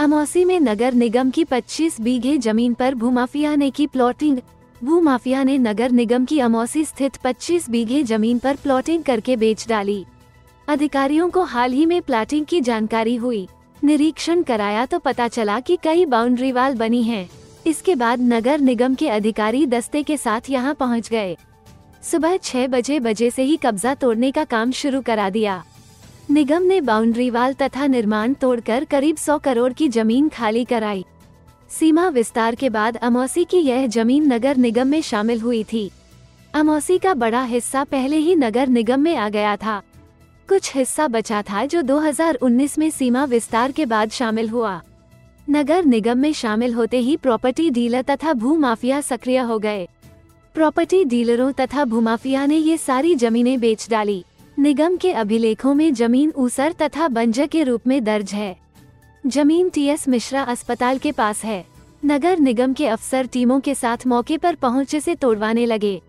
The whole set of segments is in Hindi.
अमौसी में नगर निगम की 25 बीघे ज़मीन पर भूमाफिया ने की प्लॉटिंग। भूमाफिया ने नगर निगम की अमौसी स्थित 25 बीघे ज़मीन पर प्लॉटिंग करके बेच डाली। अधिकारियों को हाल ही में प्लाटिंग की जानकारी हुई। निरीक्षण कराया तो पता चला कि कई बाउंड्री वाल बनी हैं। इसके बाद नगर निगम के अधिकारी दस्ते के साथ यहाँ पहुँच गए। सुबह छह बजे बजे से ही कब्जा तोड़ने का काम शुरू करा दिया। निगम ने बाउंड्री वाल तथा निर्माण तोड़कर करीब 100 करोड़ की ज़मीन खाली कराई। सीमा विस्तार के बाद अमौसी की यह ज़मीन नगर निगम में शामिल हुई थी। अमौसी का बड़ा हिस्सा पहले ही नगर निगम में आ गया था। कुछ हिस्सा बचा था जो 2019 में सीमा विस्तार के बाद शामिल हुआ। नगर निगम में शामिल होते ही प्रॉपर्टी डीलर तथा भू माफिया सक्रिय हो गए। प्रॉपर्टी डीलरों तथा भूमाफिया ने ये सारी जमीनें बेच डाली। निगम के अभिलेखों में ज़मीन ऊसर तथा बंजर के रूप में दर्ज है। ज़मीन टीएस मिश्रा अस्पताल के पास है। नगर निगम के अफसर टीमों के साथ मौके पर पहुँचे से तोड़वाने लगे।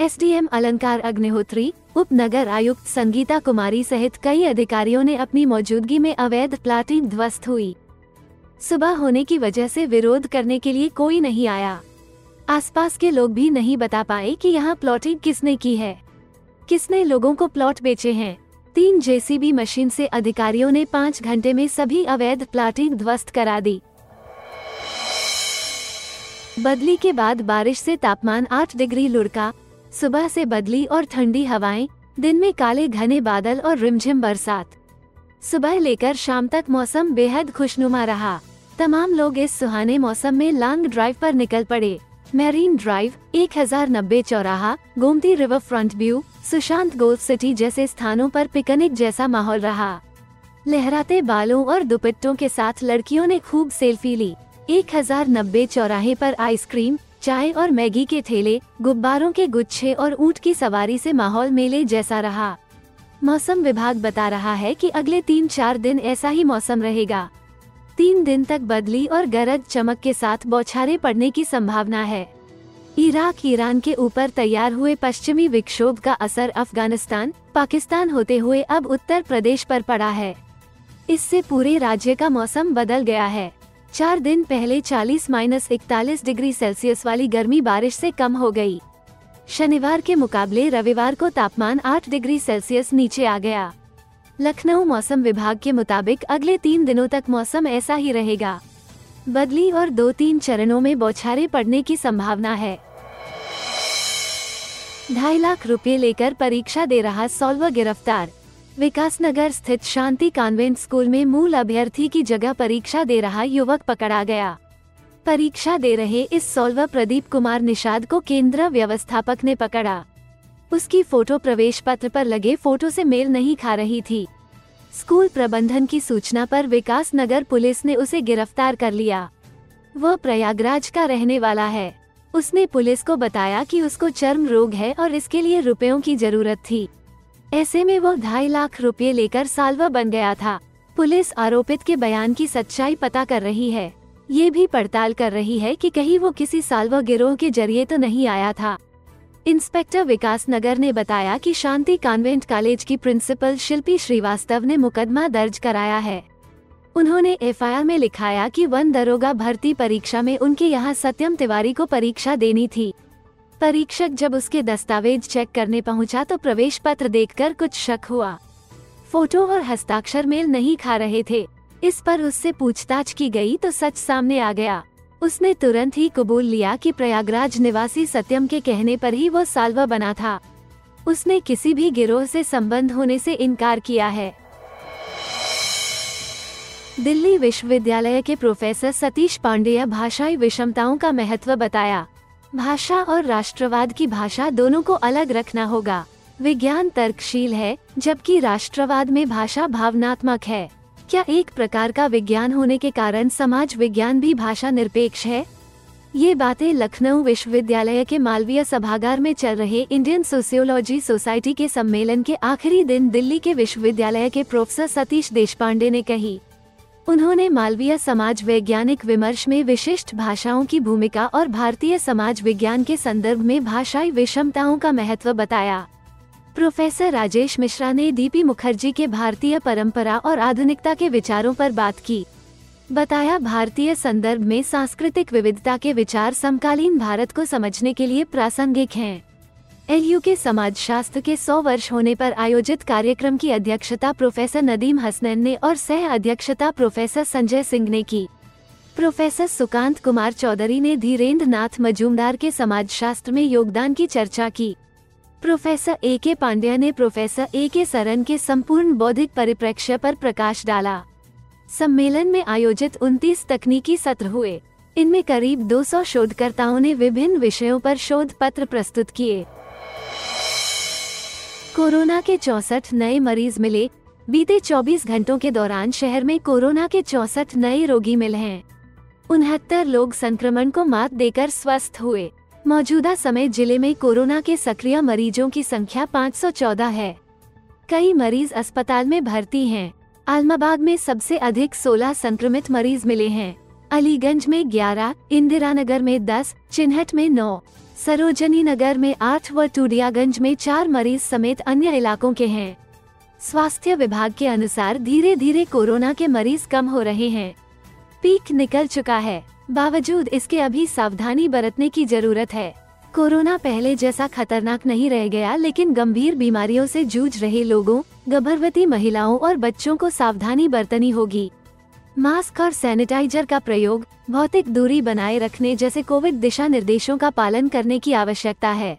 एसडीएम अलंकार अग्निहोत्री, उप नगर आयुक्त संगीता कुमारी सहित कई अधिकारियों ने अपनी मौजूदगी में अवैध प्लाटिंग ध्वस्त हुई। सुबह होने की वजह से विरोध करने के लिए कोई नहीं आया। आसपास के लोग भी नहीं बता पाए कि यहाँ प्लॉटिंग किसने की है। किसने लोगों को प्लॉट बेचे हैं? तीन जेसीबी मशीन से अधिकारियों ने पाँच घंटे में सभी अवैध प्लाटिंग ध्वस्त करा दी। बदली के बाद बारिश से तापमान 8 डिग्री लुढ़का, सुबह से बदली और ठंडी हवाएँ, दिन में काले घने बादल और रिमझिम बरसात। सुबह लेकर शाम तक मौसम बेहद खुशनुमा रहा। तमाम लोग इस सुहाने मौसम में लॉन्ग ड्राइव पर निकल पड़े। मैरीन ड्राइव एक हज़ार नब्बे चौराहा, Gomti river front view, Sushant golf city जैसे स्थानों पर पिकनिक जैसा माहौल रहा। लहराते बालों और दुपट्टों के साथ लड़कियों ने खूब सेल्फी ली। एक हज़ार नब्बे चौराहे पर आइसक्रीम, चाय और मैगी के ठेले, गुब्बारों के गुच्छे और ऊँट की सवारी से माहौल मेले जैसा रहा। मौसम विभाग बता रहा है कि अगले तीन चार दिन ऐसा ही मौसम रहेगा। तीन दिन तक बदली और गरज चमक के साथ बौछारें पड़ने की संभावना है। इराक, ईरान के ऊपर तैयार हुए पश्चिमी विक्षोभ का असर अफ़गानिस्तान, पाकिस्तान होते हुए अब उत्तर प्रदेश पर पड़ा है। इससे पूरे राज्य का मौसम बदल गया है। चार दिन पहले 40 माइनस इकतालीस डिग्री सेल्सियस वाली गर्मी बारिश से कम हो गई। शनिवार के मुकाबले रविवार को तापमान 8 डिग्री सेल्सियस नीचे आ गया। लखनऊ मौसम विभाग के मुताबिक अगले तीन दिनों तक मौसम ऐसा ही रहेगा। बदली और दो तीन चरणों में बौछारें पड़ने की संभावना है। ढाई लाख रुपए लेकर परीक्षा दे रहा सॉल्वर गिरफ़्तार। विकासनगर स्थित शांति कॉन्वेंट स्कूल में मूल अभ्यर्थी की जगह परीक्षा दे रहा युवक पकड़ा गया। परीक्षा दे रहे इस सॉल्वर प्रदीप कुमार निषाद को केंद्र व्यवस्थापक ने पकड़ा। उसकी फ़ोटो प्रवेश पत्र पर लगे फ़ोटो से मेल नहीं खा रही थी। स्कूल प्रबंधन की सूचना पर विकास नगर पुलिस ने उसे गिरफ़्तार कर लिया। वह प्रयागराज का रहने वाला है। उसने पुलिस को बताया कि उसको चर्म रोग है और इसके लिए रुपयों की ज़रूरत थी। ऐसे में वो ढाई लाख रुपए लेकर सालवा बन गया था। पुलिस आरोपित के बयान की सच्चाई पता कर रही है। ये भी पड़ताल कर रही है कि कहीं वो किसी सालवा गिरोह के ज़रिए तो नहीं आया था। इंस्पेक्टर विकास नगर ने बताया कि शांति कॉन्वेंट कॉलेज की प्रिंसिपल शिल्पी श्रीवास्तव ने मुकदमा दर्ज कराया है। उन्होंने एफआईआर में लिखाया कि वन दरोगा भर्ती परीक्षा में उनके यहाँ सत्यम तिवारी को परीक्षा देनी थी। परीक्षक जब उसके दस्तावेज़ चेक करने पहुँचा तो प्रवेश पत्र देखकर कुछ शक हुआ। फ़ोटो और हस्ताक्षर मेल नहीं खा रहे थे। इस पर उससे पूछताछ की गई तो सच सामने आ गया। उसने तुरंत ही कबूल लिया कि प्रयागराज निवासी सत्यम के कहने पर ही वो सालवा बना था। उसने किसी भी गिरोह से संबंध होने से इनकार किया है। दिल्ली विश्वविद्यालय के प्रोफेसर सतीश पांडेय भाषाई विषमताओं का महत्व बताया। भाषा और राष्ट्रवाद की भाषा दोनों को अलग रखना होगा। विज्ञान तर्कशील है, जबकि राष्ट्रवाद में भाषा भावनात्मक है। क्या एक प्रकार का विज्ञान होने के कारण समाज विज्ञान भी भाषा निरपेक्ष है? ये बातें लखनऊ विश्वविद्यालय के मालवीय सभागार में चल रहे इंडियन सोशियोलॉजी सोसाइटी के सम्मेलन के आखिरी दिन दिल्ली के विश्वविद्यालय के प्रोफेसर सतीश देशपांडे ने कही। उन्होंने मालवीय समाज वैज्ञानिक विमर्श में विशिष्ट भाषाओं की भूमिका और भारतीय समाज विज्ञान के संदर्भ में भाषाई विषमताओं का महत्व बताया। प्रोफेसर राजेश मिश्रा ने दीपी मुखर्जी के भारतीय परंपरा और आधुनिकता के विचारों पर बात की। बताया, भारतीय संदर्भ में सांस्कृतिक विविधता के विचार समकालीन भारत को समझने के लिए प्रासंगिक हैं। एल के समाज शास्त्र के 100 वर्ष होने पर आयोजित कार्यक्रम की अध्यक्षता प्रोफेसर नदीम हसनैन ने और सह अध्यक्षता प्रोफेसर संजय सिंह ने की। प्रोफेसर सुकांत कुमार चौधरी ने धीरेन्द्र नाथ मजूमदार के समाज शास्त्र में योगदान की चर्चा की। प्रोफेसर ए के पांड्या ने प्रोफेसर ए के सरन के संपूर्ण बौद्धिक परिप्रेक्ष्य पर प्रकाश डाला। सम्मेलन में आयोजित 29 तकनीकी सत्र हुए। इनमें करीब 200 शोधकर्ताओं ने विभिन्न विषयों पर शोध पत्र प्रस्तुत किए। कोरोना के चौसठ नए मरीज़ मिले। बीते 24 घंटों के दौरान शहर में कोरोना के चौसठ नए रोगी मिले हैं। उनहत्तर लोग संक्रमण को मात देकर स्वस्थ हुए। मौजूदा समय ज़िले में कोरोना के सक्रिय मरीजों की संख्या 514 है। कई मरीज़ अस्पताल में भर्ती हैं। आलमाबाग में सबसे अधिक 16 संक्रमित मरीज़ मिले हैं। अलीगंज में 11, इंदिरा नगर में 10, चिन्हट में 9, सरोजनी नगर में आठ व टूडियागंज में चार मरीज़ समेत अन्य इलाकों के हैं। स्वास्थ्य विभाग के अनुसार धीरे धीरे कोरोना के मरीज़ कम हो रहे हैं। पीक निकल चुका है। बावजूद इसके अभी सावधानी बरतने की ज़रूरत है। कोरोना पहले जैसा खतरनाक नहीं रह गया, लेकिन गंभीर बीमारियों से जूझ रहे लोगों, गर्भवती महिलाओं और बच्चों को सावधानी बरतनी होगी। मास्क और सैनिटाइजर का प्रयोग भौतिक दूरी बनाए रखने जैसे कोविड दिशा निर्देशों का पालन करने की आवश्यकता है।